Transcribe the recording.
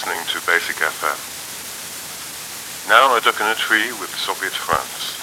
listening to Basic FM. Now I duck in a tree with Soviet France.